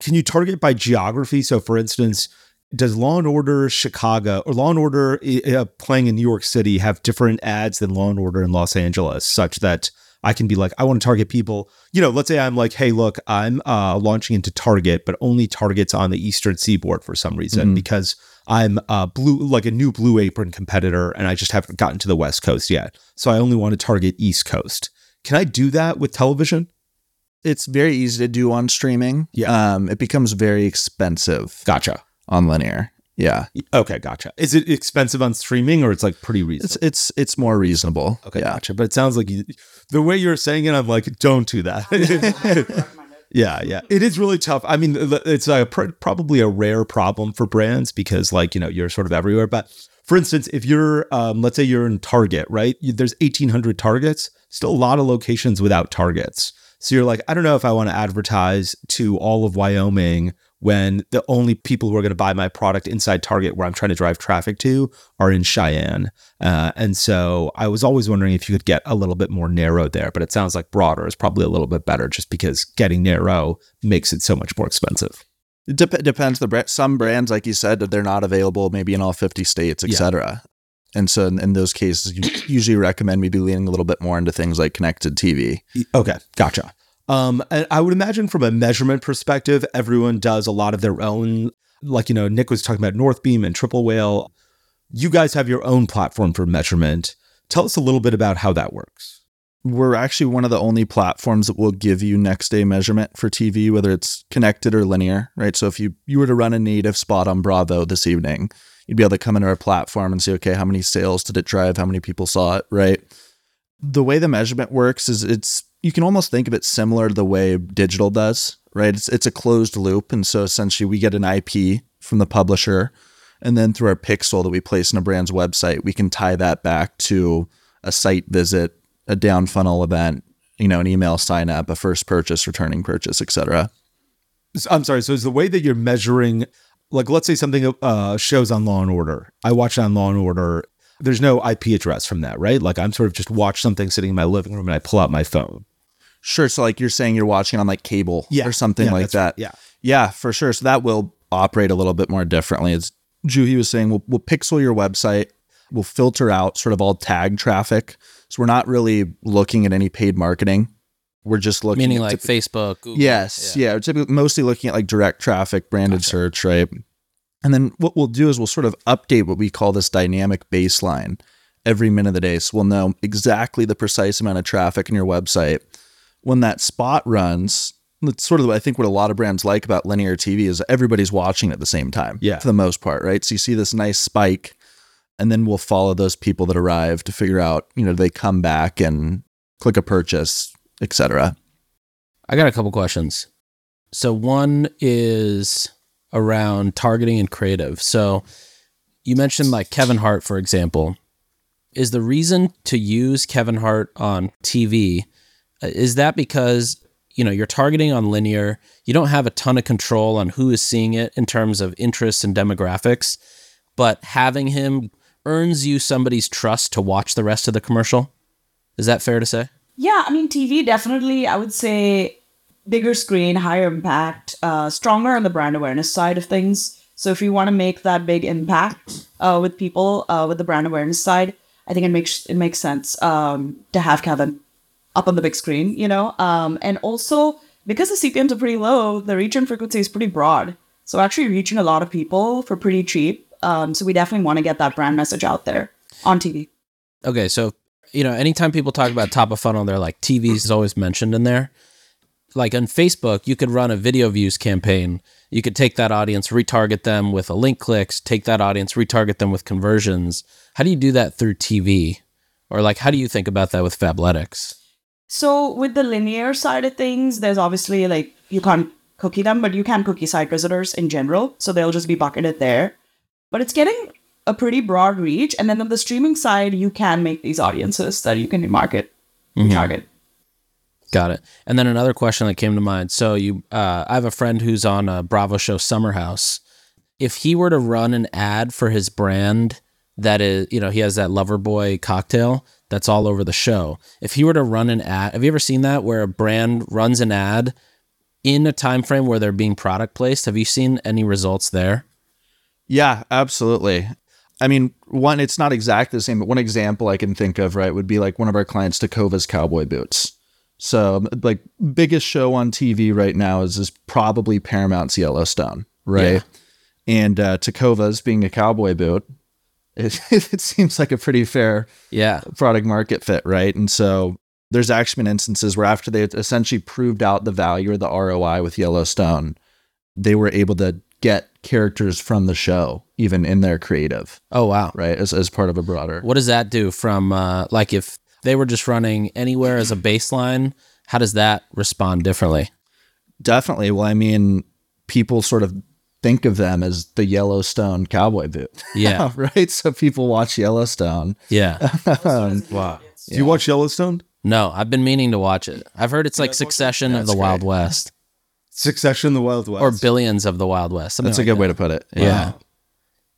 Can you target by geography? So for instance, does Law and Order Chicago or Law and Order uh, playing in New York City have different ads than Law and Order in Los Angeles, such that I can be like, I want to target people. You know, let's say I'm like, hey, look, I'm uh, launching into Target, but only targets on the Eastern Seaboard for some reason Mhm. because I'm a blue, like a new Blue Apron competitor, and I just haven't gotten to the West Coast yet. So I only want to target East Coast. Can I do that with television? It's very easy to do on streaming. Yeah. Um, it becomes very expensive Gotcha. On linear. Yeah. Okay, gotcha. Is it expensive on streaming, or it's like pretty It's reasonable? it's it's more reasonable. Okay, Yeah. gotcha. But it sounds like you, the way you're saying it, I'm like, don't do that. yeah, yeah. It is really tough. I mean, it's a probably a rare problem for brands because, like, you know, you're sort of everywhere. But for instance, if you're, um, let's say you're in Target, right? There's 1,800 Targets, still a lot of locations without Targets. So you're like, I don't know if I want to advertise to all of Wyoming when the only people who are going to buy my product inside Target, where I'm trying to drive traffic to, are in Cheyenne. Uh, and so I was always wondering if you could get a little bit more narrow there, but it sounds like broader is probably a little bit better just because getting narrow makes it so much more expensive. It dep- depends. The brand, some brands, like you said, they're not available maybe in all 50 states, Yeah. etc. And so in, in those cases, you usually recommend maybe leaning a little bit more into things like connected TV. Okay, gotcha. Um, and I would imagine from a measurement perspective, everyone does a lot of their own. Like you know, Nik was talking about Northbeam and Triple Whale. You guys have your own platform for measurement. Tell us a little bit about how that works. We're actually one of the only platforms that will give you next day measurement for TV, whether it's connected or linear, right? So if you, you were to run a native spot on Bravo this evening, you'd be able to come into our platform and see, okay, how many sales did it drive? How many people saw it, right? The way the measurement works is it's, you can almost think of it similar to the way digital does, right? It's, it's a closed loop. And so essentially we get an IP from the publisher. And then through our pixel that we place in a brand's website, we can tie that back to a site visit, a down funnel event, you know, an email sign up, a first purchase, returning purchase, etc. I'm sorry. So is the way that you're measuring, like, let's say something uh, shows on Law and Order. I watch on Law and Order. There's no IP address from that, right? Like I'm sort of just watch something sitting in my living room and I pull out my phone. Sure. So like you're saying you're watching on like cable or something Yeah, like that. right. Yeah. Yeah, for sure. So that will operate a little bit more differently. As Juhi was saying, we'll, we'll pixel your website. We'll filter out sort of all tag traffic. So we're not really looking at any paid marketing. We're just looking Meaning at like typ- Facebook, Google. Yes, yeah. we're typically mostly looking at like direct traffic, branded search, right? And then what we'll do is we'll sort of update what we call this dynamic baseline every minute of the day. So we'll know exactly the precise amount of traffic in your website. When that spot runs, that's sort of I think what a lot of brands like about linear TV is everybody's watching at the same time. Yeah. For the most part, right? So you see this nice spike, and then we'll follow those people that arrive to figure out, you know, they come back and click a purchase, etc. I got a couple questions. So one is around targeting and creative. So you mentioned like Kevin Hart, for example. Is the reason to use Kevin Hart on TV is that because you know you're targeting on linear, you don't have a ton of control on who is seeing it in terms of interests and demographics, but having him earns you somebody's trust to watch the rest of the commercial? Is that fair to say? Yeah, I mean, TV definitely, I would say bigger screen, higher impact, uh, stronger on the brand awareness side of things. So if you want to make that big impact uh, with people uh, with the brand awareness side, I think it makes it makes sense um, to have Kevin up on the big screen, you know. Um, and also because the CPMS are pretty low, the reach and frequency is pretty broad. So actually reaching a lot of people for pretty cheap. Um, so we definitely want to get that brand message out there on TV. Okay, so you know, anytime people talk about top of funnel, they're like TV is always mentioned in there. Like on Facebook, you could run a video views campaign. You could take that audience, retarget them with a link clicks, take that audience, retarget them with conversions. How do you do that through TV? Or like how do you think about that with Fabletics? So with the linear side of things, there's obviously like you can't cookie them, but you can cookie site visitors in general. So they'll just be bucketed there. but it's getting a pretty broad reach. And then on the streaming side, you can make these audiences that you can market, target. Got it. And then another question that came to mind. So you, uh, I have a friend who's on a Bravo show, Summer House. If he were to run an ad for his brand, that is, you know, he has that Lover Boy cocktail that's all over the show. If he were to run an ad, have you ever seen that where a brand runs an ad in a time frame where they're being product placed? Have you seen any results there? Yeah, absolutely. I mean, one, it's not exactly the same, but one example I can think of, right, would be like one of our clients, Tecovas cowboy boots. So, like, biggest show on TV right now is is probably Paramount's Yellowstone, right? Yeah. And uh, Tecovas being a cowboy boot, it, it seems like a pretty fair Yeah. product market fit, right? And so there's actually been instances where after they essentially proved out the value or the ROI with Yellowstone, they were able to get characters from the show even in their creative, Oh, wow. right? As, as part of a broader. What does that do from, uh, like, if they were just running anywhere as a baseline, how does that respond differently? Definitely. Well, I mean, people sort of think of them as the Yellowstone cowboy boot. Yeah. right. So people watch Yellowstone. Yeah. Um, wow. Do you watch Yellowstone? No, I've been meaning to watch it. I've heard it's like Succession of the Wild West Succession, of The Wild West. or Billions of the Wild West. something that's a like good that. way to put it. Yeah.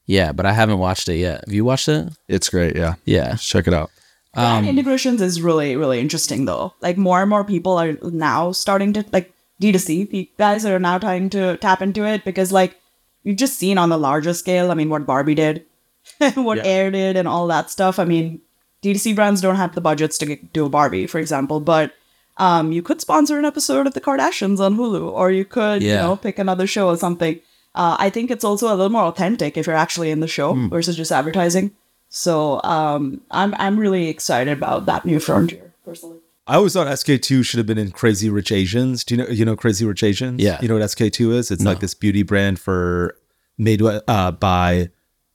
Yeah, but I haven't watched it yet. Have you watched it? It's great. Yeah. Yeah. Check it out. Brand integrations is really, really interesting though. Like more and more people are now starting to like D2C pe- guys are now trying to tap into it because like you've just seen on the larger scale, I mean what Barbie did, what Air did and all that stuff. I mean, D2C brands don't have the budgets to get, do a Barbie, for example, but um, you could sponsor an episode of The Kardashians on Hulu, or you could, you know, pick another show or something. Uh, I think it's also a little more authentic if you're actually in the show versus just advertising. So um, I'm I'm really excited about that new frontier personally. I always thought SK-II should have been in Crazy Rich Asians. Do you know you know Crazy Rich Asians? Yeah. You know what SK-II is? It's like this beauty brand for made uh, by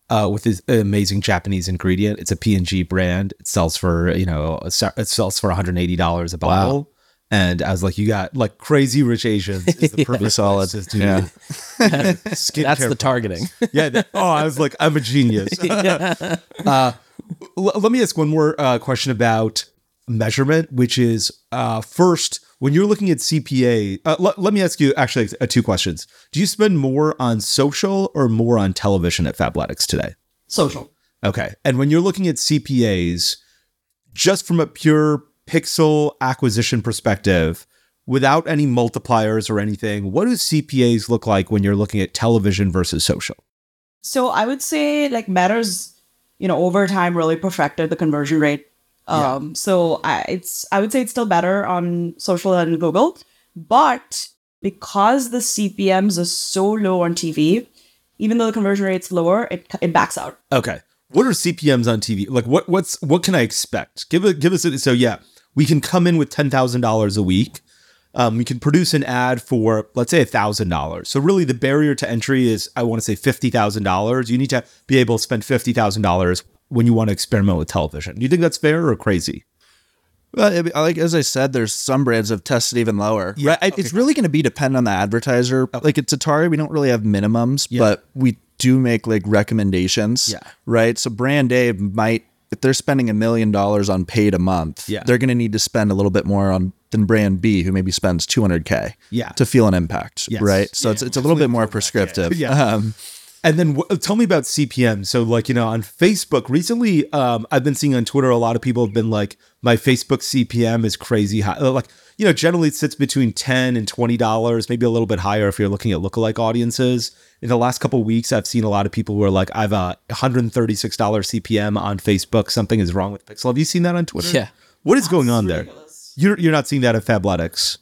uh, with this amazing Japanese ingredient. It's a P&G brand. It sells for, you know, it sells for $180 a bottle. Wow. And I was like, you got like Crazy Rich Asians is the perfect solid. place to do Yeah. skincare That's the targeting. yeah. that- oh, I was like, I'm a genius. uh, l- let me ask one more uh, question about measurement, which is uh, first, when you're looking at CPA, uh, l- let me ask you actually uh, two questions. Do you spend more on social or more on television at Fabletics today? Social. Okay. And when you're looking at CPAs, just from a pure pixel acquisition perspective, without any multipliers or anything, what do CPAs look like when you're looking at television versus social? So I would say like matters, you know, over time really perfected the conversion rate. Um, so I, it's I would say it's still better on social and Google, but because the CPMS are so low on TV, even though the conversion rate's lower, it it backs out. Okay. What are CPMs on TV? Like what what's what can I expect? Give it give us a, so yeah, we can come in with ten thousand dollars a week. Um, we can produce an ad for let's say thousand dollars. So really the barrier to entry is I want to say fifty thousand dollars. You need to be able to spend fifty thousand dollars when you want to experiment with television. Do you think that's fair or crazy? Well, like as I said, there's some brands have tested even lower. Yeah, right? It's really going to be dependent on the advertiser. Like at Tatari, we don't really have minimums, but we do make like recommendations. Yeah. Right. So brand A might, if they're spending a million dollars on paid a month, Yeah. they're going to need to spend a little bit more on than brand B, who maybe spends 200k. Yeah. To feel an impact. Yes. Right. So it's it's a little bit more prescriptive. Yeah. Um, And then wh- tell me about CPM. So, like, you know, on Facebook recently, um, I've been seeing on Twitter, a lot of people have been like, my Facebook CPM is crazy high. Uh, Like, you know, generally it sits between 10 and $20, maybe a little bit higher if you're looking at lookalike audiences. In the last couple of weeks, I've seen a lot of people who are like, I have a $136 CPM on Facebook. Something is wrong with Pixel. Have you seen that on Twitter? Yeah. What is going on there? You're, you're not seeing that at Fabletics.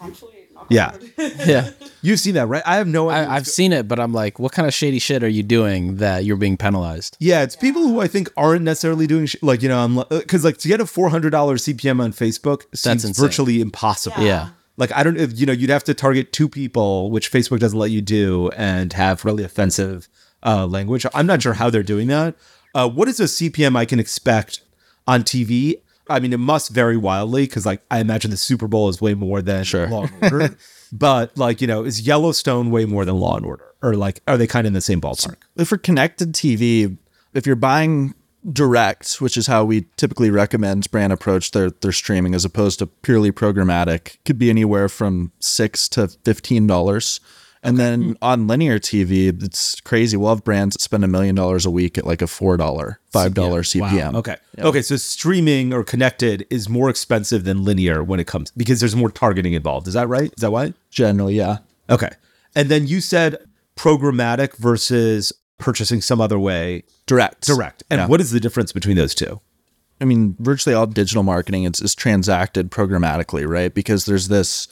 Thankfully, not Yeah. yeah. You've seen that, right? I have no idea. I, I've seen it, but I'm like, what kind of shady shit are you doing that you're being penalized? Yeah, it's people who I think aren't necessarily doing sh- like you know I'm because like to get a four hundred dollars CPM on Facebook seems virtually impossible. Yeah. Like I don't if you know you'd have to target two people, which Facebook doesn't let you do, and have really offensive uh, language. I'm not sure how they're doing that. Uh, what is a CPM I can expect on TV? I mean, it must vary wildly because, like, I imagine the Super Bowl is way more than Sure. Law and Order. but, like, you know, is Yellowstone way more than Law and Order? Or, like, are they kind of in the same ballpark? If we're connected TV, if you're buying direct, which is how we typically recommend brand approach their their streaming as opposed to purely programmatic, could be anywhere from six to fifteen dollars. And then on linear TV, it's crazy. We'll have brands that spend a million dollars a week at like a four dollar, five dollar CPM. Okay. Okay. So streaming or connected is more expensive than linear when it comes because there's more targeting involved. Is that right? Is that why? Generally, yeah. Okay. And then you said programmatic versus purchasing some other way Direct. direct. And Yeah. what is the difference between those two? I mean, virtually all digital marketing is, is transacted programmatically, right? Because there's this,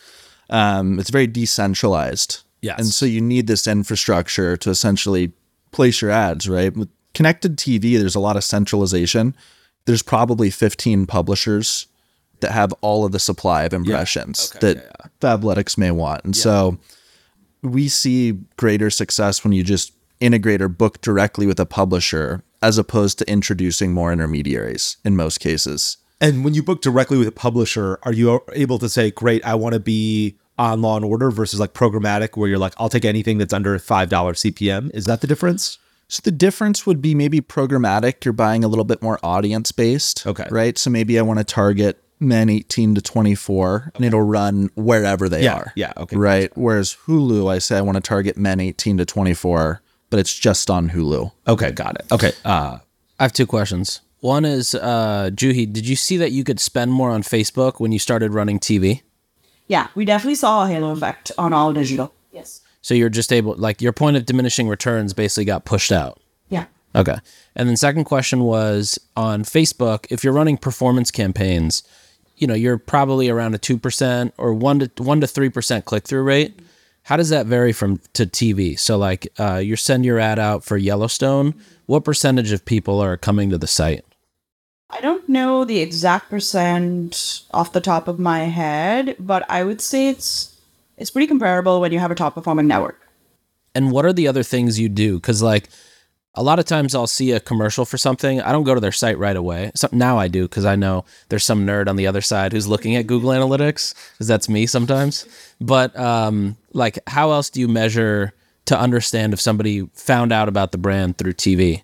um, it's very decentralized. Yes. And so you need this infrastructure to essentially place your ads, right? With connected TV, there's a lot of centralization. There's probably 15 publishers that have all of the supply of impressions that Fabletics may want. And so we see greater success when you just integrate or book directly with a publisher as opposed to introducing more intermediaries in most cases. And when you book directly with a publisher, are you able to say, great, I want to be on Law and Order versus like programmatic where you're like, I'll take anything that's under $5 CPM? Is that the difference? So the difference would be maybe programmatic, you're buying a little bit more audience based. Okay. Right. So maybe I want to target men 18 to 24 and it'll run wherever they Yeah, are. yeah, okay, Right. Whereas Hulu, I say I want to target men 18 to 24, but it's just on Hulu. Okay, got it. Okay. Uh, I have two questions. One is, uh, Juhi, did you see that you could spend more on Facebook when you started running TV? Yeah, we definitely saw a halo effect on all digital. Yes. So you're just able, like, your point of diminishing returns basically got pushed out. Yeah. Okay. And then second question was on Facebook, if you're running performance campaigns, you know, you're probably around a 2% or 1 to 1 to 3% click-through rate. How does that vary from to TV? So like uh, you send your ad out for Yellowstone, what percentage of people are coming to the site? I don't know the exact percent off the top of my head, but I would say it's it's pretty comparable when you have a top performing network. And what are the other things you do? Because like a lot of times I'll see a commercial for something. I don't go to their site right away. So now I do because I know there's some nerd on the other side who's looking at Google Analytics because that's me sometimes. But um, like, how else do you measure to understand if somebody found out about the brand through TV?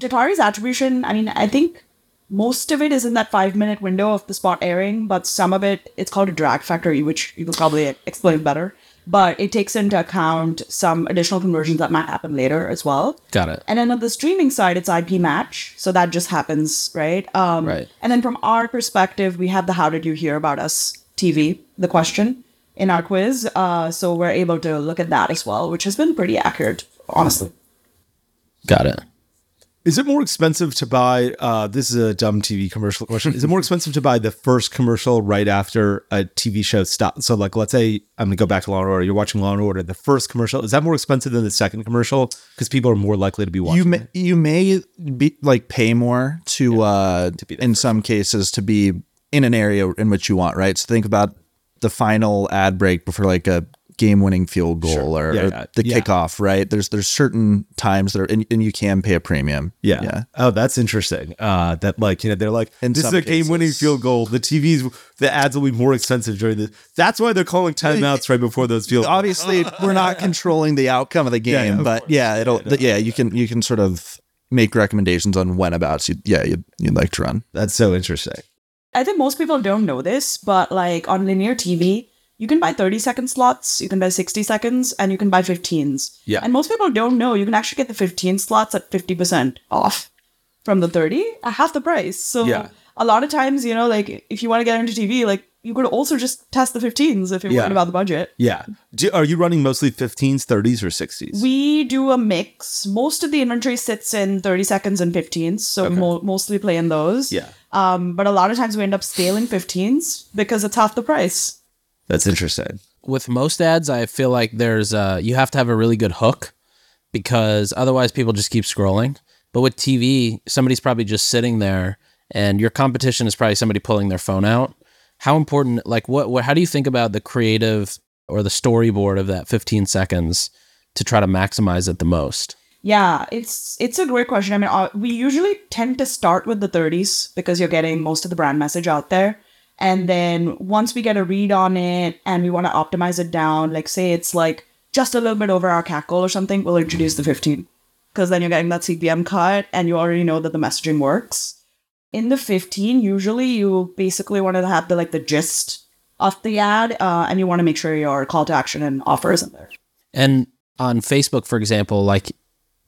Tatari's attribution, I mean, I think most of it is in that five minute window of the spot airing, but some of it, it's called a drag factor, which you will probably explain better. But it takes into account some additional conversions that might happen later as well. Got it. And then on the streaming side, it's IP match. So that just happens, right? Um, Right. And then from our perspective, we have the How Did You Hear About Us TV, the question in our quiz. Uh, so we're able to look at that as well, which has been pretty accurate, honestly. Got it. Is it more expensive to buy? Uh, this is a dumb TV commercial question. Is it more expensive to buy the first commercial right after a TV show stops? So, like, let's say I'm gonna go back to Law and Order. You're watching Law and Order. The first commercial is that more expensive than the second commercial because people are more likely to be watching. You may it? you may be like pay more to uh be the in some cases to be in an area in which you want, right? So think about the final ad break before like a game winning field goal or, Yeah, or yeah. the Yeah. kickoff, right? There's there's certain times that are and, and you can pay a premium. Yeah. Yeah. Oh, that's interesting. Uh, that like you know they're like In this is some a game-winning field goal. The TVs, the ads will be more expensive during this. That's why they're calling timeouts right before those field. goals. Obviously, we're not controlling the outcome of the game, yeah, of but course. yeah, it'll yeah, you can you can sort of make recommendations on when abouts you yeah, you'd, you'd like to run. That's so interesting. I think most people don't know this, but like on linear TV, you can buy 30 second slots, you can buy 60 seconds, and you can buy 15s. Yeah. And most people don't know you can actually get the 15 slots at 50% off from the 30 at half the price. So Yeah. a lot of times, you know, like if you want to get into TV, like you could also just test the 15s if you're Yeah. worried about the budget. Yeah. Do, are you running mostly 15s, 30s, or 60s? We do a mix. Most of the inventory sits in 30 seconds and 15s, so mo- mostly play in those. Yeah. Um, but a lot of times we end up scaling 15s because it's half the price. That's interesting. with most ads, I feel like there's uh you have to have a really good hook because otherwise people just keep scrolling. But with TV, somebody's probably just sitting there and your competition is probably somebody pulling their phone out. How important like what, what how do you think about the creative or the storyboard of that 15 seconds to try to maximize it the most? Yeah, it's it's a great question. I mean, uh, we usually tend to start with the 30s because you're getting most of the brand message out there. And then once we get a read on it and we want to optimize it down, like say it's like just a little bit over our CAC goal or something, we'll introduce the 15 because then you're getting that CPM cut and you already know that the messaging works. In the 15, usually you basically want to have the like the gist of the ad uh, and you want to make sure your call to action and offer is in there. And on Facebook, for example, like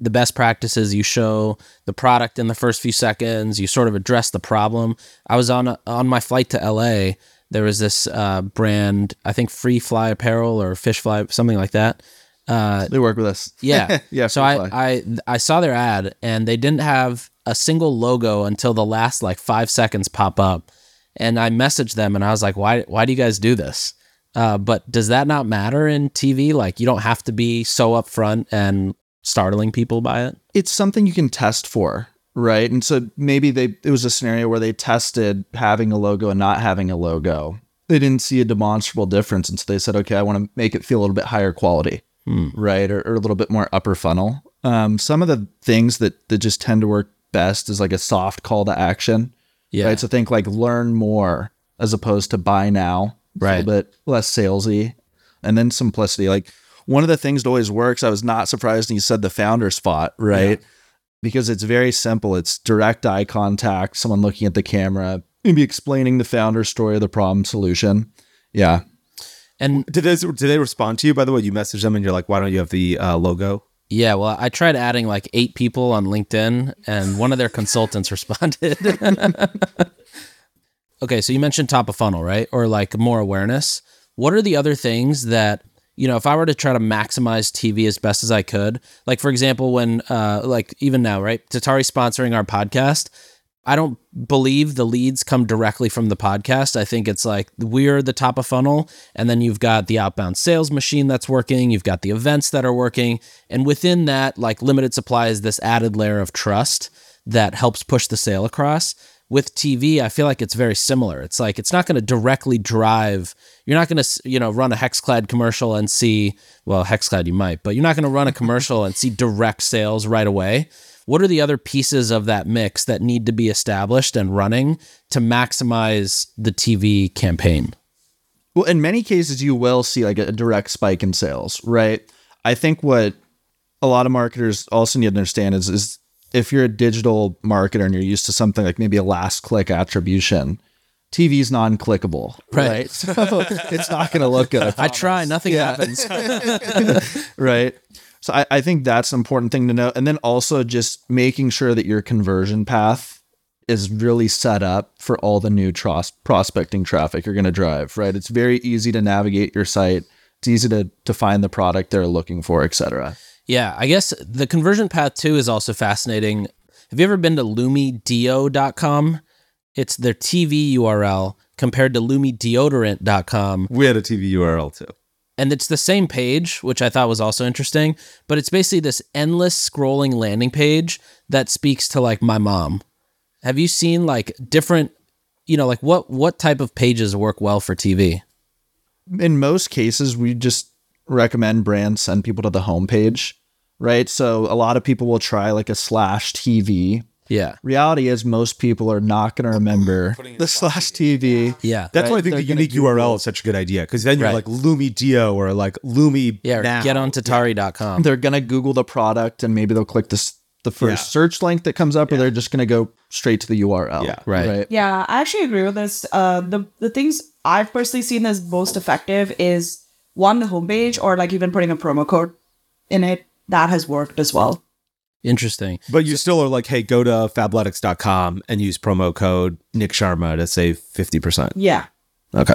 the best practices, you show the product in the first few seconds. You sort of address the problem. I was on a, on my flight to LA. There was this uh, brand, I think Free Fly Apparel or Fish Fly, something like that. Uh, They work with us. yeah, Yeah, So I, I I saw their ad and they didn't have a single logo until the last like five seconds pop up, and I messaged them and I was like, why why do you guys do this? Uh, but does that not matter in TV? Like you don't have to be so upfront and startling people by it. it's something you can test for, right? And so maybe they it was a scenario where they tested having a logo and not having a logo. They didn't see a demonstrable difference, and so they said, "Okay, I want to make it feel a little bit higher quality, right, or, or a little bit more upper funnel." Um, some of the things that that just tend to work best is like a soft call to action, Yeah, right? So think like learn more as opposed to buy now, It's Right. A little bit less salesy, and then simplicity. Like one of the things that always works. I was not surprised when you said the founder spot, right? Because it's very simple. It's direct eye contact, someone looking at the camera, maybe explaining the founder story of the problem solution. Yeah. and Did they did they respond to you? By the way, you message them and you're like, why don't you have the uh, logo? yeah. Well, I tried adding like eight people on LinkedIn, and one of their consultants responded. okay, so you mentioned top of funnel, right, or like more awareness. What are the other things that you know, if I were to try to maximize TV as best as I could, like for example, when uh like even now, right? Tatari sponsoring our podcast, I don't believe the leads come directly from the podcast. I think it's like we're the top of funnel, and then you've got the outbound sales machine that's working, you've got the events that are working, and within that, like limited supply is this added layer of trust that helps push the sale across with TV, I feel like it's very similar. It's like it's not going to directly drive. You're not going to, you know, run a Hexclad commercial and see. Well, Hexclad you might, but you're not going to run a commercial and see direct sales right away. What are the other pieces of that mix that need to be established and running to maximize the TV campaign? Well, in many cases, you will see like a direct spike in sales, right? I think what a lot of marketers also need to understand is, is if you're a digital marketer and you're used to something like maybe a last click attribution, TV is non clickable, Right. right? So it's not going to look good. I try, nothing Yeah. happens. right? So I, I think that's an important thing to know. And then also just making sure that your conversion path is really set up for all the new tros- prospecting traffic you're going to drive, right? It's very easy to navigate your site. It's easy to, to find the product they're looking for, et cetera. Yeah, I guess the conversion path too is also fascinating. Have you ever been to lumidio.com? It's their TV URL compared to lumedeodorant.com. We had a TV URL too. And it's the same page, which I thought was also interesting, but it's basically this endless scrolling landing page that speaks to like my mom. Have you seen like different, you know, like what what type of pages work well for TV? In most cases, we just recommend brands send people to the homepage, right? So a lot of people will try like a slash TV. Yeah. Reality is most people are not going to remember the slash TV. Yeah. That's why I think the they're gonna unique URL is such a good idea because then you're Right. like Lumi Dio or like Lumi. Yeah, or now. get on tatari.com. they're gonna Google the product and maybe they'll click this the first Yeah. search link that comes up, or they're just gonna go straight to the URL. Yeah. Right. Yeah, I actually agree with this. Uh, the the things I've personally seen as most effective is one the homepage or like even putting a promo code in it. That has worked as well. Interesting. But you still are like, hey, go to fabletics.com and use promo code Nik Sharma to save 50%. Yeah, Okay.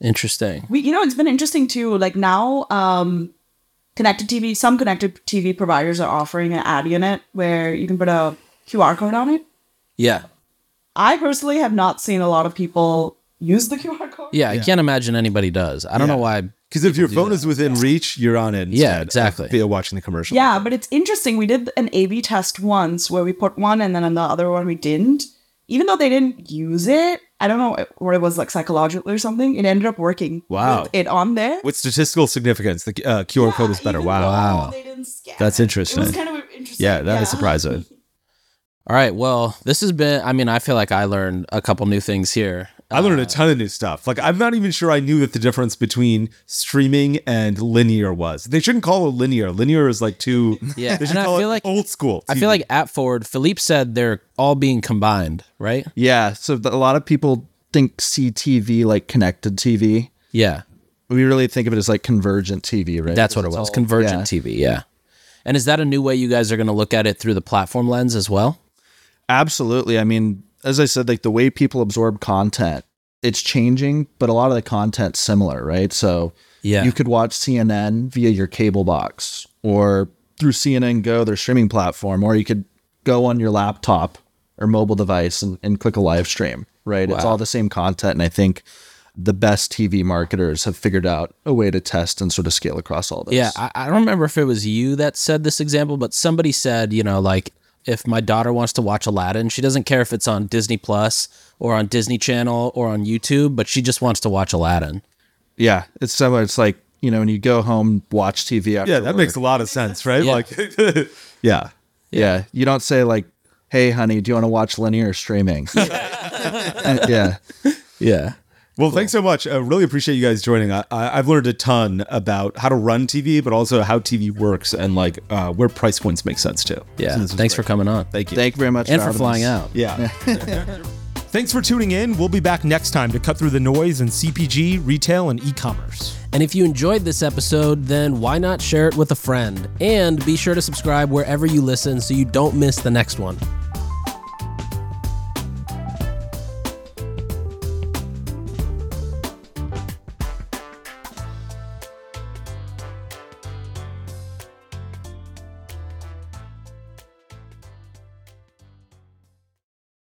Interesting. we you know it's been interesting too. Like now, um, connected TV, some connected TV providers are offering an ad unit where you can put a QR code on it. Yeah. I personally have not seen a lot of people use the QR code. Yeah, I can't imagine anybody does. I don't know why. Because if your phone is within reach, you're on it. Yeah, exactly. Via watching the commercial. Yeah, but it's interesting. We did an A B test once where we put one and then on the other one we didn't. Even though they didn't use it, I don't know what it was like psychological or something. It ended up working. Wow. with it on there. With statistical significance, the uh, QR code is better. Wow. Wow. They didn't scan That's it. interesting. It was kind of interesting. Yeah, that is surprising. All right. Well, this has been, I mean, I feel like I learned a couple new things here. I learned a uh, ton of new stuff. Like I'm not even sure I knew that the difference between streaming and linear was. They shouldn't call it linear. Linear is like too. Yeah, they should and I feel it like- old school. I feel like at Ford, Philippe said they're all being combined, right? Yeah. So a lot of people think CTV like connected TV. Yeah. We really think of it as like convergent TV, right? That's what it was. all- Convergent yeah. TV. Yeah. And is that a new way you guys are going to look at it through the platform lens as well? Absolutely. I mean, as I said, like the way people absorb content, it's changing, but a lot of the content's similar, right? So Yeah. you could watch CNN via your cable box or through CNN Go, their streaming platform, or you could go on your laptop or mobile device and, and click a live stream, right? It's all the same content. And I think the best TV marketers have figured out a way to test and sort of scale across all this. Yeah, I, I don't remember if it was you that said this example, but somebody said, you know, like if my daughter wants to watch Aladdin, she doesn't care if it's on Disney Plus or on Disney Channel or on YouTube, but she just wants to watch Aladdin. Yeah. It's similar. It's like, you know, when you go home, watch TV after yeah, that work. makes a lot of sense, right? Yeah. Like, yeah. Yeah. You don't say like, "Hey, honey, do you want to watch linear streaming?" Yeah. Yeah. Well, thanks so much. I really appreciate you guys joining. I, I, I've learned a ton about how to run TV, but also how TV works and like uh, where price points make sense too. Yeah. So this was Thanks for coming on. Thank you. Thank you very much and for having flying out. yeah. Thanks for tuning in. We'll be back next time to cut through the noise in CPG, retail, and e commerce. And if you enjoyed this episode, then why not share it with a friend? And be sure to subscribe wherever you listen so you don't miss the next one.